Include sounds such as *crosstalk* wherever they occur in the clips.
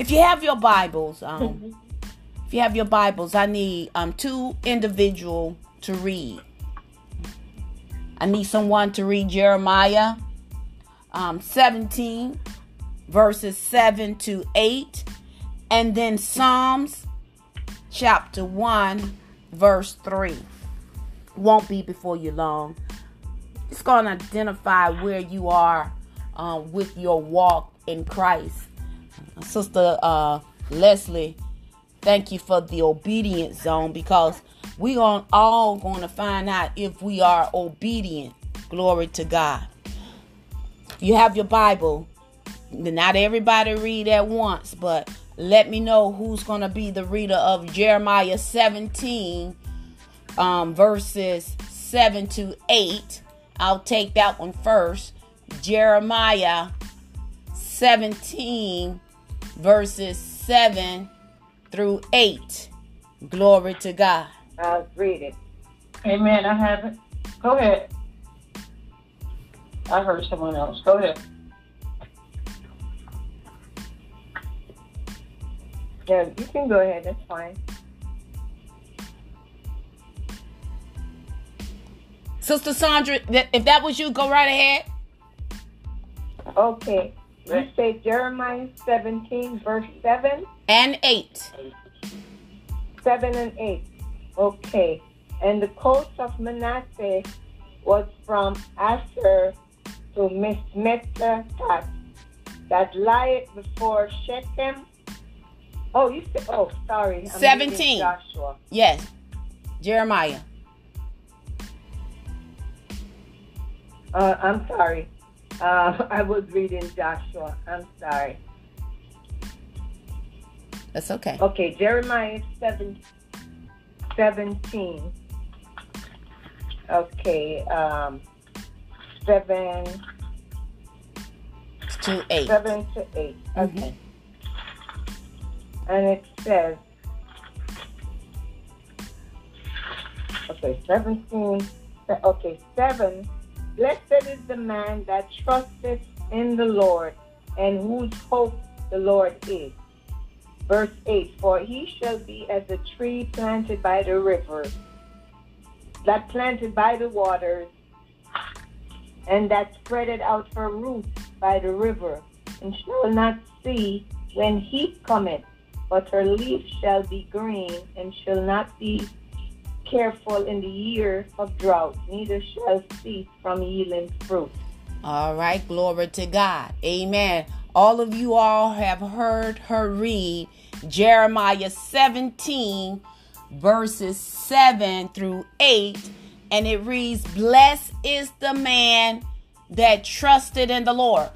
If you have your Bibles, um, if you have your Bibles, I need um two individual to read. I need someone to read Jeremiah um, 17 verses 7 to 8 and then Psalms chapter 1 verse 3. Won't be before you long. It's going to identify where you are uh, with your walk in Christ. Sister uh, Leslie, thank you for the obedience zone because we are all going to find out if we are obedient. Glory to God. You have your Bible. Not everybody read at once, but let me know who's going to be the reader of Jeremiah 17, um, verses 7 to 8. I'll take that one first. Jeremiah 17, verses 7 through 8. Glory to God. I'll read it. Amen. I have it. Go ahead. I heard someone else. Go ahead. Yeah, you can go ahead. That's fine. Sister Sandra, if that was you, go right ahead. Okay. You say Jeremiah 17, verse 7? And 8. 7 and 8. Okay. And the coast of Manasseh was from Asher to Michmethah that lieth before Shechem. Oh, you said, oh, sorry. I'm 17. Joshua. Yes. Jeremiah. Uh, I'm sorry. Uh, *laughs* I was reading Joshua. I'm sorry. That's okay. Okay, Jeremiah 7, 17. Okay, um, 7 to 8. 7 to 8. Okay. Mm-hmm. And it says, okay, 17, okay, 7 Blessed is the man that trusteth in the Lord and whose hope the Lord is. Verse 8 For he shall be as a tree planted by the river, that planted by the waters, and that spreadeth out her roots by the river, and shall not see when heat cometh, but her leaf shall be green, and shall not be careful in the year of drought, neither shall cease from yielding fruit. All right, glory to God. Amen. All of you all have heard her read Jeremiah 17, verses 7 through 8, and it reads, Blessed is the man that trusted in the Lord.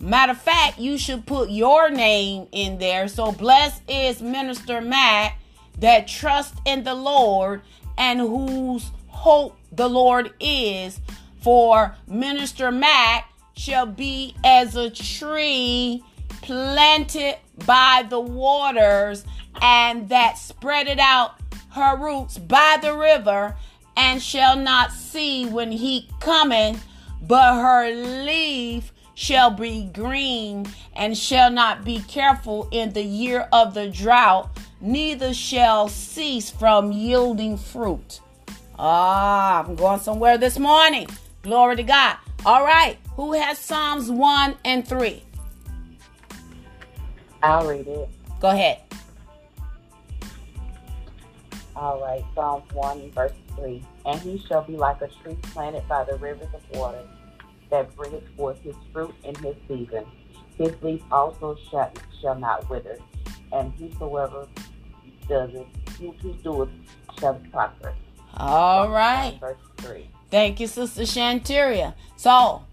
Matter of fact, you should put your name in there. So, blessed is Minister Mack that trust in the Lord and whose hope the Lord is. For Minister Mack shall be as a tree planted by the waters and that spreaded out her roots by the river and shall not see when he cometh, but her leaf shall be green and shall not be careful in the year of the drought, neither shall cease from yielding fruit. Ah, I'm going somewhere this morning. Glory to God. All right, who has Psalms 1 and 3? I'll read it. Go ahead. All right, Psalms 1, verse 3. And he shall be like a tree planted by the rivers of water that bringeth forth his fruit in his season. His leaf also shall, shall not wither, and whosoever does it, who doeth shall prosper. All right. Verse 3. Thank you, Sister Shanteria. So,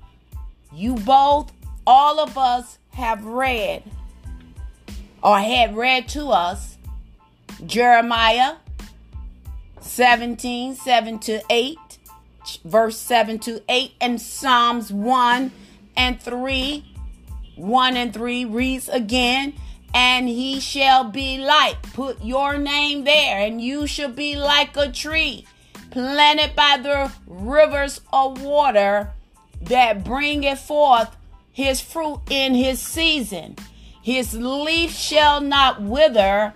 you both, all of us have read or had read to us Jeremiah 17, 7 to 8 verse 7 to 8, and Psalms 1 and 3. 1 and 3 reads again, and he shall be like, put your name there, and you shall be like a tree planted by the rivers of water that bringeth forth his fruit in his season. his leaf shall not wither,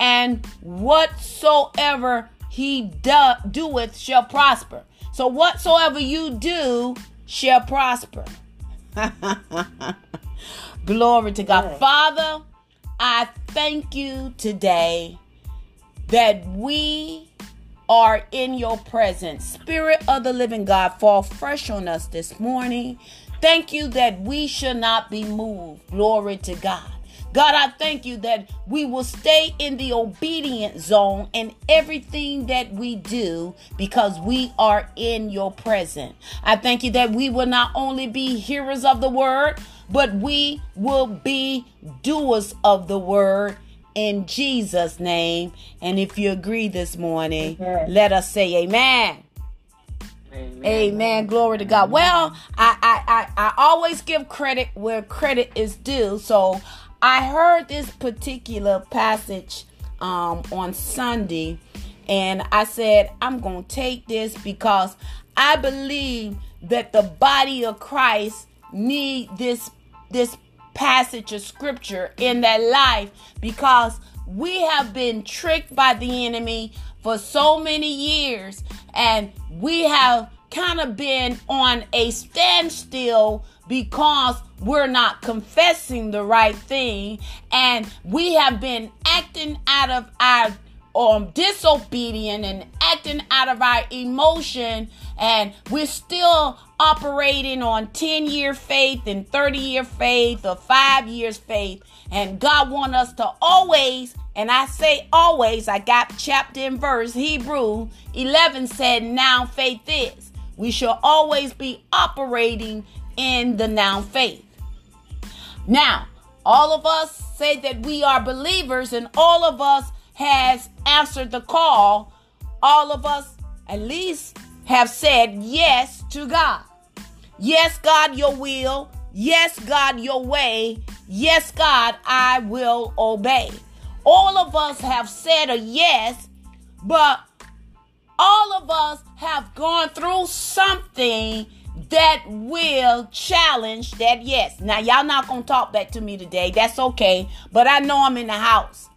and whatsoever he do, doeth shall prosper. So whatsoever you do shall prosper. *laughs* Glory to God. Father, I thank you today that we are in your presence. Spirit of the living God, fall fresh on us this morning. Thank you that we should not be moved. Glory to God. God, I thank you that we will stay in the obedient zone in everything that we do because we are in your presence. I thank you that we will not only be hearers of the word, but we will be doers of the word in Jesus' name. And if you agree this morning, Amen. let us say amen. Amen. Amen. Glory to God. Well, I, I, I, I always give credit where credit is due. So I heard this particular passage um, on Sunday, and I said, I'm going to take this because I believe that the body of Christ need this this passage of scripture in their life because we have been tricked by the enemy for so many years and we have kind of been on a standstill because we're not confessing the right thing and we have been acting out of our um disobedient and acting out of our emotion and we're still operating on 10 year faith and 30 year faith or 5 years faith. And God want us to always and I say always I got chapter and verse Hebrew 11 said now faith is. We shall always be operating in the noun faith now, all of us say that we are believers and all of us has answered the call. All of us at least have said yes to God. Yes, God, your will. Yes, God, your way. Yes, God, I will obey. All of us have said a yes, but all of us have gone through something that will challenge that yes. Now, y'all not going to talk back to me today. That's okay. But I know I'm in the house.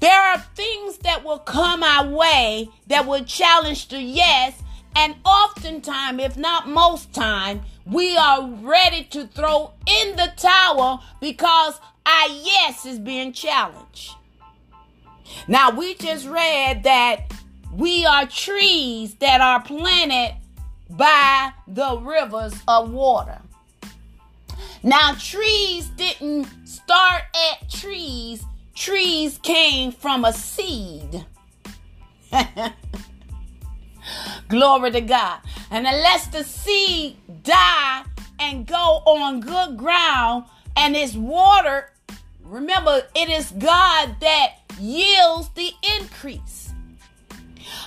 There are things that will come our way that will challenge the yes. And oftentimes, if not most time, we are ready to throw in the towel because our yes is being challenged. Now, we just read that we are trees that are planted by the rivers of water. Now, trees didn't start at trees, trees came from a seed. *laughs* Glory to God. And unless the seed die and go on good ground and it's watered, remember it is God that yields the increase.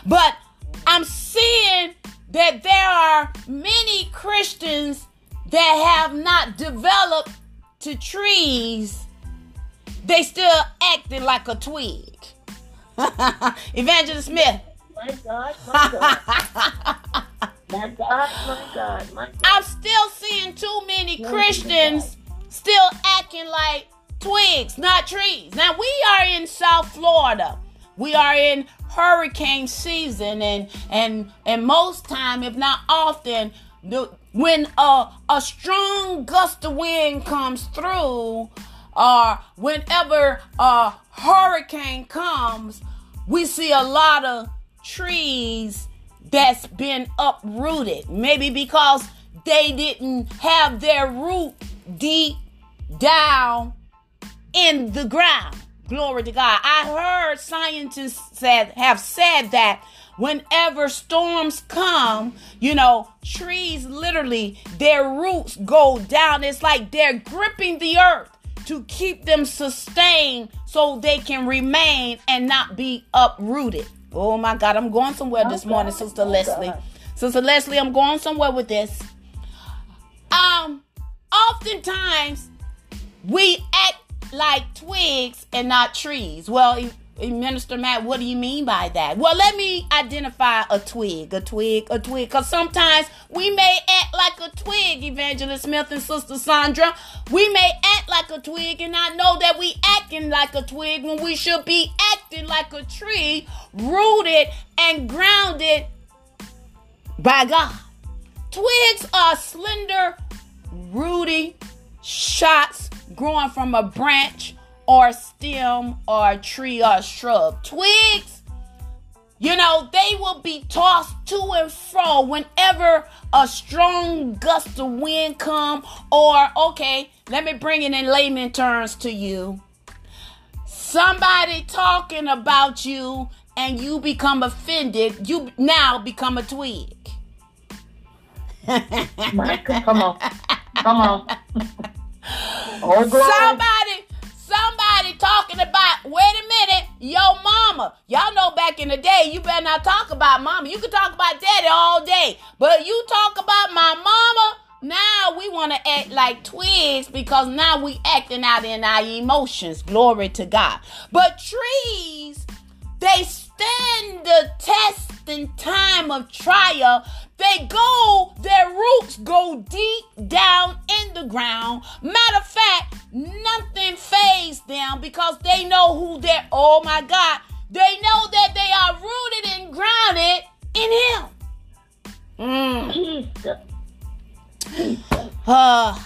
But I'm seeing that there are many Christians that have not developed to trees. They still acting like a twig. *laughs* Evangelist Smith. My God, my God. my God, my God, my God. I'm still seeing too many Christians still acting like twigs, not trees. Now we are in South Florida. We are in hurricane season and and and most time if not often the, when a, a strong gust of wind comes through or whenever a hurricane comes we see a lot of trees that's been uprooted. Maybe because they didn't have their root deep down in the ground Glory to God. I heard scientists said have said that whenever storms come, you know, trees literally their roots go down. It's like they're gripping the earth to keep them sustained so they can remain and not be uprooted. Oh my God, I'm going somewhere this morning, Sister Leslie. Sister Leslie, I'm going somewhere with this. Um, oftentimes we act like twigs and not trees. Well, Minister Mack, what do you mean by that? Well, let me identify a twig, a twig, a twig. Because sometimes we may act like a twig, Evangelist Smith and Sister Sandra. We may act like a twig and not know that we acting like a twig when we should be acting like a tree, rooted and grounded by God. Twigs are slender, rooty shots growing from a branch or stem or tree or shrub. Twigs, you know, they will be tossed to and fro whenever a strong gust of wind come or okay, let me bring it in layman terms to you. Somebody talking about you and you become offended, you now become a twig. come on. Come on. *laughs* Oh, Somebody somebody talking about, wait a minute, yo mama. Y'all know back in the day, you better not talk about mama. You can talk about daddy all day, but you talk about my mama, now we want to act like twigs because now we acting out in our emotions. Glory to God. But trees, they stand the test in time of trial they go, their roots go deep down in the ground. Matter of fact, nothing fazes them because they know who they're, oh my God, they know that they are rooted and grounded in Him. Mm. Uh,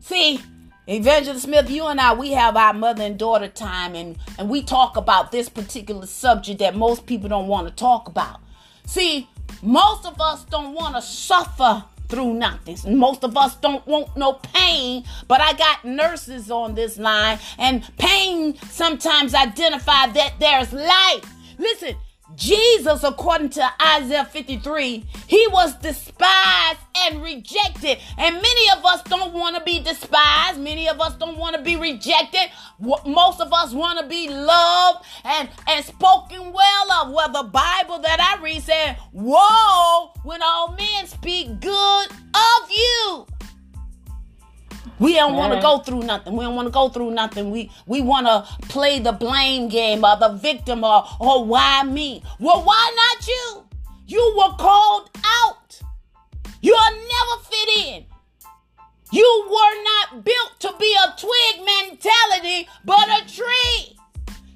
see, Evangelist Smith, you and I, we have our mother and daughter time, and, and we talk about this particular subject that most people don't want to talk about. See, most of us don't want to suffer through nothing. Most of us don't want no pain, but I got nurses on this line, and pain sometimes identify that there's life. Listen, Jesus, according to Isaiah 53, he was despised and rejected. And many of us don't want to be despised. Many of us don't want to be rejected. Most of us want to be loved and, and spoken well of. Well, the Bible that I read said, Whoa, when all men speak good of you. We don't want to go through nothing. We don't want to go through nothing. We we want to play the blame game or the victim or or why me? Well, why not you? You were called out. You'll never fit in. You were not built to be a twig mentality, but a tree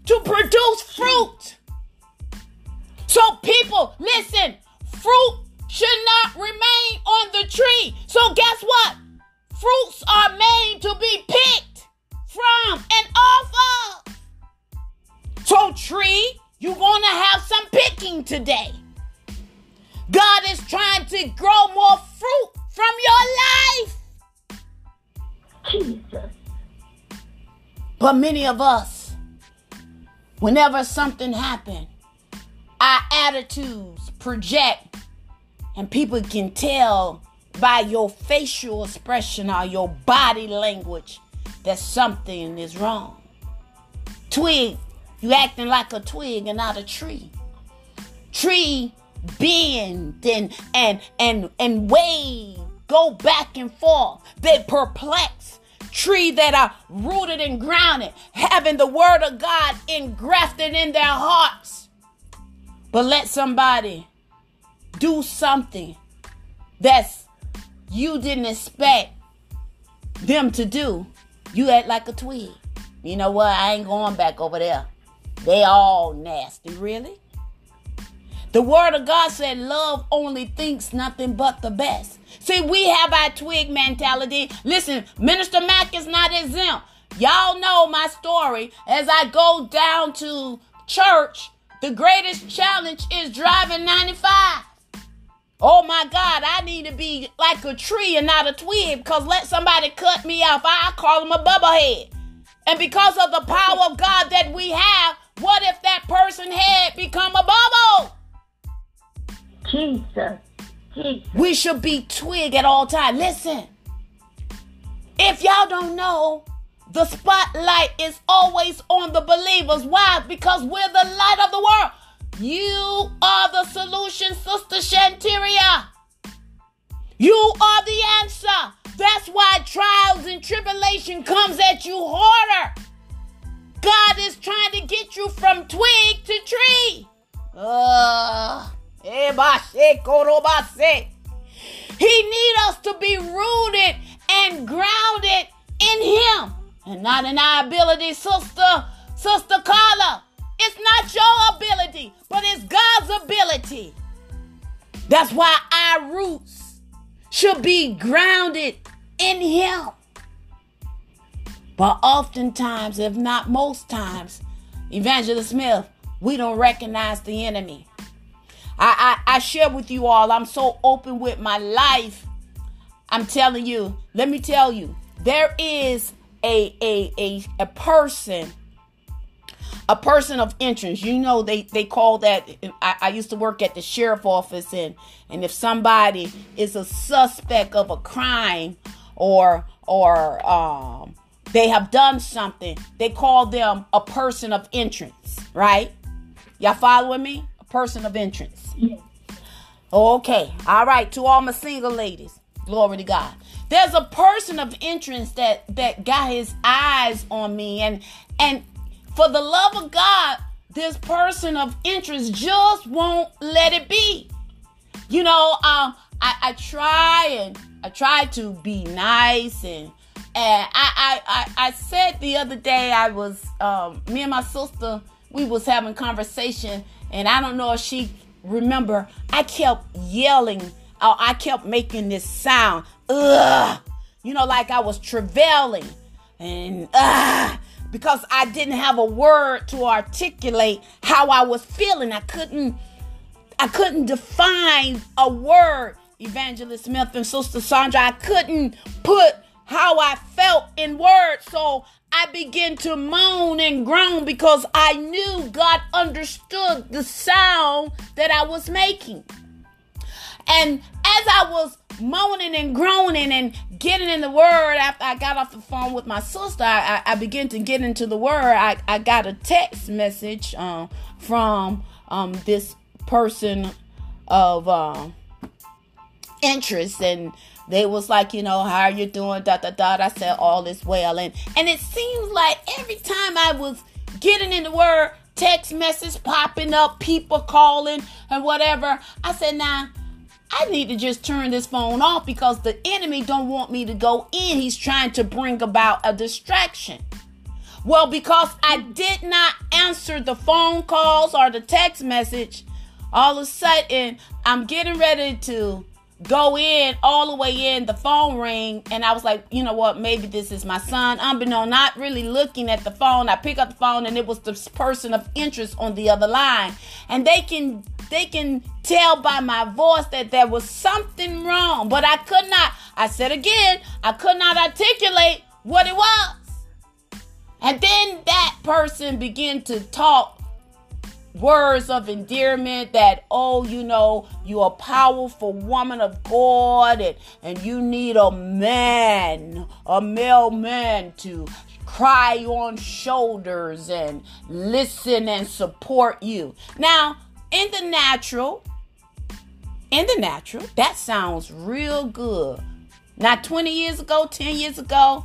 to produce fruit. So people, listen, fruit should not remain on the tree. So guess what? Fruits are made to be picked from and off of. So, tree, you're going to have some picking today. God is trying to grow more fruit from your life. Jesus. But many of us, whenever something happens, our attitudes project, and people can tell by your facial expression or your body language that something is wrong. Twig, you acting like a twig and not a tree. Tree bend and and and and wave, go back and forth. They perplex. Tree that are rooted and grounded, having the word of God engrafted in their hearts. But let somebody do something that's you didn't expect them to do, you act like a twig. You know what? I ain't going back over there. They all nasty, really. The word of God said love only thinks nothing but the best. See, we have our twig mentality. Listen, Minister Mack is not exempt. Y'all know my story. As I go down to church, the greatest challenge is driving 95. Oh my God, I need to be like a tree and not a twig because let somebody cut me off. I call them a bubblehead. And because of the power of God that we have, what if that person had become a bubble? Jesus. Jesus. We should be twig at all times. Listen, if y'all don't know, the spotlight is always on the believers. Why? Because we're the light of the world. You are the solution, Sister Shanteria. You are the answer. That's why trials and tribulation comes at you harder. God is trying to get you from twig to tree. Uh, he need us to be rooted and grounded in Him and not in our ability, sister, sister Carla. It's not your ability, but it's God's ability. That's why our roots should be grounded in Him. But oftentimes, if not most times, Evangelist Smith, we don't recognize the enemy. I, I, I share with you all, I'm so open with my life. I'm telling you, let me tell you, there is a a a, a person a person of interest. You know, they, they call that. I, I, used to work at the sheriff office, and and if somebody is a suspect of a crime or or um, they have done something, they call them a person of entrance, right? Y'all following me? A person of. Yes. Okay. All right. To all my single ladies, glory to God. There's a person of entrance that that got his eyes on me, and and for the love of God, this person of interest just won't let it be. You know, um, I, I try and I try to be nice and and I, I, I, I said the other day I was um, me and my sister we was having conversation and I don't know if she remember I kept yelling uh, I kept making this sound ugh you know like I was travailing and ugh because I didn't have a word to articulate how I was feeling. I couldn't I couldn't define a word Evangelist Smith and Sister Sandra. I couldn't put how I felt in words. So I began to moan and groan because I knew God understood the sound that I was making. And as I was moaning and groaning and getting in the word after I got off the phone with my sister, I, I, I began to get into the word. I, I got a text message um, from um, this person of uh, interest and they was like, you know, how are you doing? Da da da. I said all is well, and and it seems like every time I was getting in the word, text message popping up, people calling and whatever. I said, now. I need to just turn this phone off because the enemy don't want me to go in. He's trying to bring about a distraction. Well, because I did not answer the phone calls or the text message, all of a sudden I'm getting ready to go in all the way in the phone ring and i was like you know what maybe this is my son unbeknown not really looking at the phone i pick up the phone and it was this person of interest on the other line and they can they can tell by my voice that there was something wrong but i could not i said again i could not articulate what it was and then that person began to talk words of endearment that, oh, you know, you're a powerful woman of God and, and you need a man, a male man to cry on shoulders and listen and support you. Now, in the natural, in the natural, that sounds real good. Now, 20 years ago, 10 years ago,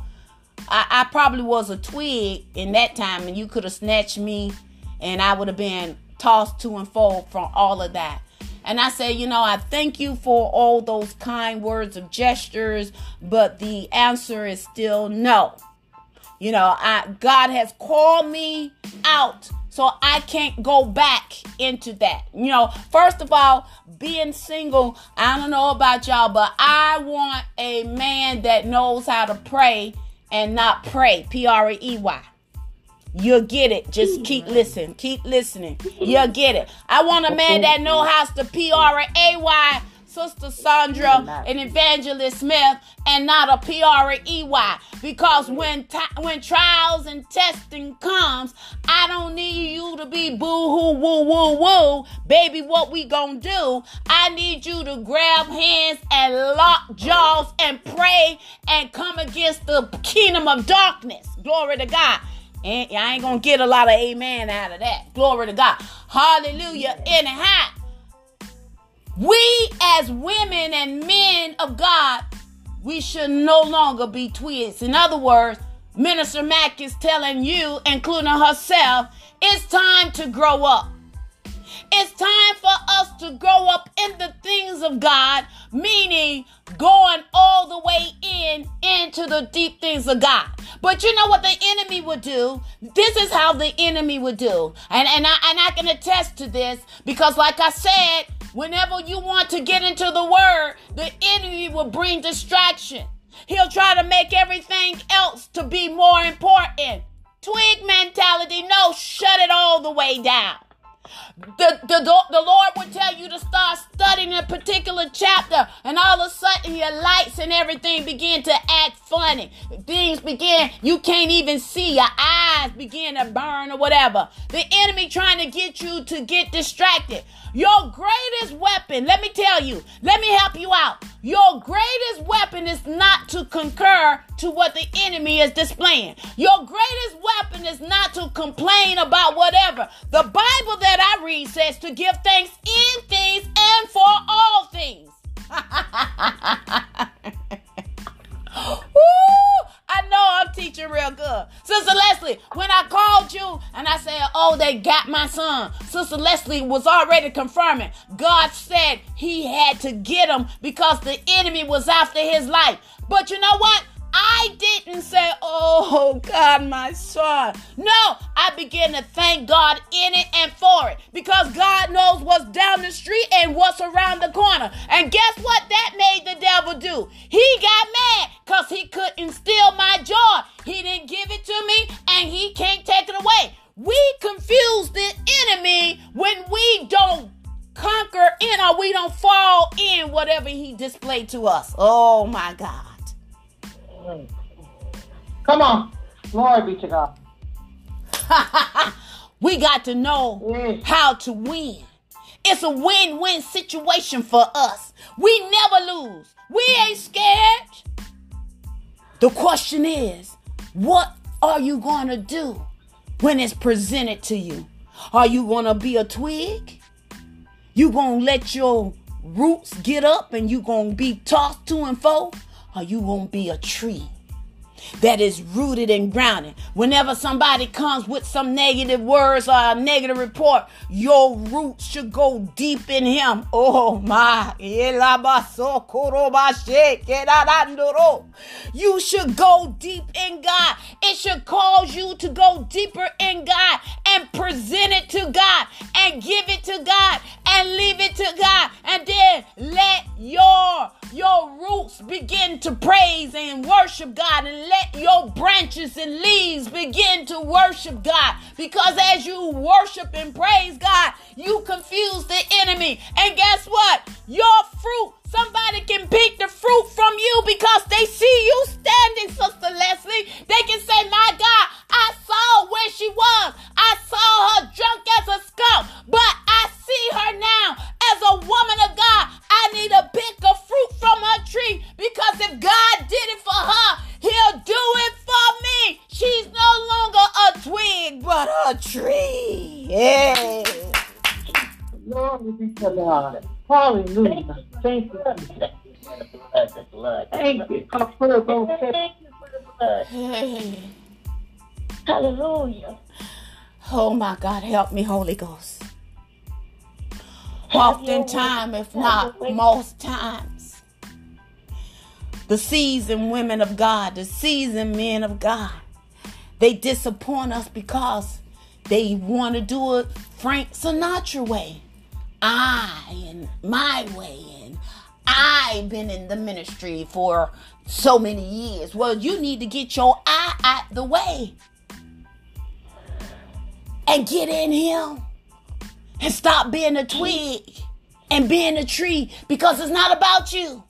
I, I probably was a twig in that time, and you could have snatched me and I would have been tossed to and fro from all of that. And I say, you know, I thank you for all those kind words of gestures, but the answer is still no. You know, I God has called me out so I can't go back into that. You know, first of all, being single, I don't know about y'all, but I want a man that knows how to pray and not pray. P R E Y. You'll get it. Just keep listening. Keep listening. You'll get it. I want a man that knows how to P R A Y, Sister Sandra and Evangelist Smith, and not a P R E Y. Because when t- when trials and testing comes, I don't need you to be boo hoo woo woo woo, baby. What we gonna do? I need you to grab hands and lock jaws and pray and come against the kingdom of darkness. Glory to God. And I ain't gonna get a lot of amen out of that. Glory to God. Hallelujah. Anyhow, we as women and men of God, we should no longer be twigs. In other words, Minister Mack is telling you, including herself, it's time to grow up. It's time for us to grow up in the things of God, meaning going all the way in into the deep things of God. But you know what the enemy would do? This is how the enemy would do. And and I and I can attest to this because like I said, whenever you want to get into the word, the enemy will bring distraction. He'll try to make everything else to be more important. Twig mentality, no, shut it all the way down. The, the, the Lord would tell you to start studying a particular chapter, and all of a sudden your lights and everything begin to act funny. Things begin, you can't even see, your eyes begin to burn or whatever. The enemy trying to get you to get distracted. Your greatest weapon, let me tell you, let me help you out. Your greatest weapon is not to concur to what the enemy is displaying. Your greatest weapon is not to complain about whatever. The Bible that I read says to give thanks in things and for all things. *laughs* *gasps* I know I'm teaching real good. Sister Leslie, when I called you and I said, Oh, they got my son, Sister Leslie was already confirming. God said he had to get him because the enemy was after his life. But you know what? I didn't say, Oh God, my son. No, I began to thank God in it and for it because God knows what's down the street and what's around the corner. And guess what that made the devil do? He got mad because he couldn't steal my joy. He didn't give it to me and he can't take it away. We confuse the enemy when we don't conquer in or we don't fall in whatever he displayed to us. Oh my God. Come on. Glory be to God. *laughs* we got to know how to win. It's a win win situation for us. We never lose. We ain't scared. The question is, what are you going to do when it's presented to you? Are you going to be a twig? You going to let your roots get up and you going to be tossed to and fro? Or you won't be a tree? That is rooted and grounded. Whenever somebody comes with some negative words or a negative report, your roots should go deep in him. Oh my. You should go deep in God. It should cause you to go deeper in God and present it to God and give it to God and leave it to God and then let your your roots begin to praise and worship God and let your branches and leaves begin to worship God. Because as you worship and praise God you confuse the enemy. And guess what Thank you. Thank you. Come forth, oh, Thank you for the blood. Hey. Hallelujah. Oh my God, help me, Holy Ghost. Oftentimes, if not most times, the seasoned women of God, the seasoned men of God, they disappoint us because they want to do it Frank Sinatra way. I and my way and I've been in the ministry for so many years. Well, you need to get your I out the way and get in him and stop being a twig and being a tree because it's not about you.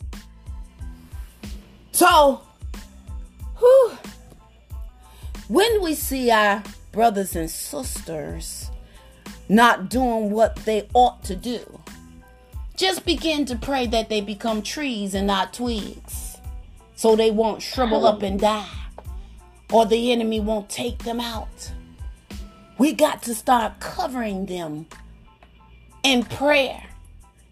So, whew, when we see our brothers and sisters not doing what they ought to do, just begin to pray that they become trees and not twigs so they won't shrivel up and die or the enemy won't take them out. We got to start covering them in prayer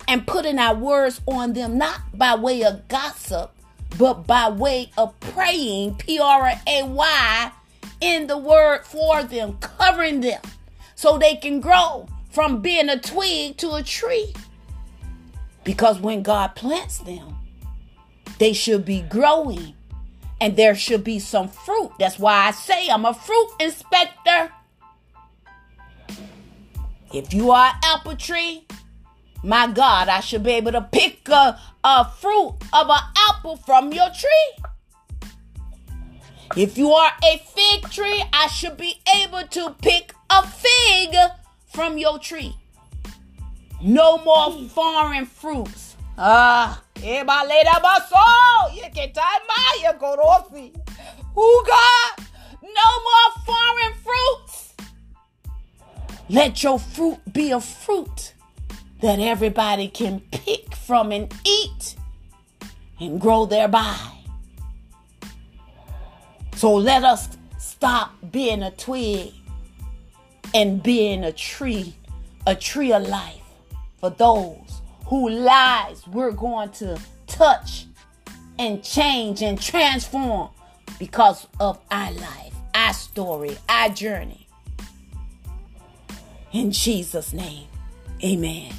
and putting our words on them, not by way of gossip, but by way of praying, P R A Y, in the word for them, covering them so they can grow from being a twig to a tree. Because when God plants them, they should be growing and there should be some fruit. That's why I say I'm a fruit inspector. If you are an apple tree, my God, I should be able to pick a, a fruit of an apple from your tree. If you are a fig tree, I should be able to pick a fig from your tree. No more foreign fruits. Ah, e balela ba so. You can't die, you got roots. Who God? No more foreign fruits. Let your fruit be a fruit that everybody can pick from and eat and grow thereby. So let us stop being a twig and being a tree, a tree of life for those who lives we're going to touch and change and transform because of our life, our story, our journey. In Jesus' name, amen.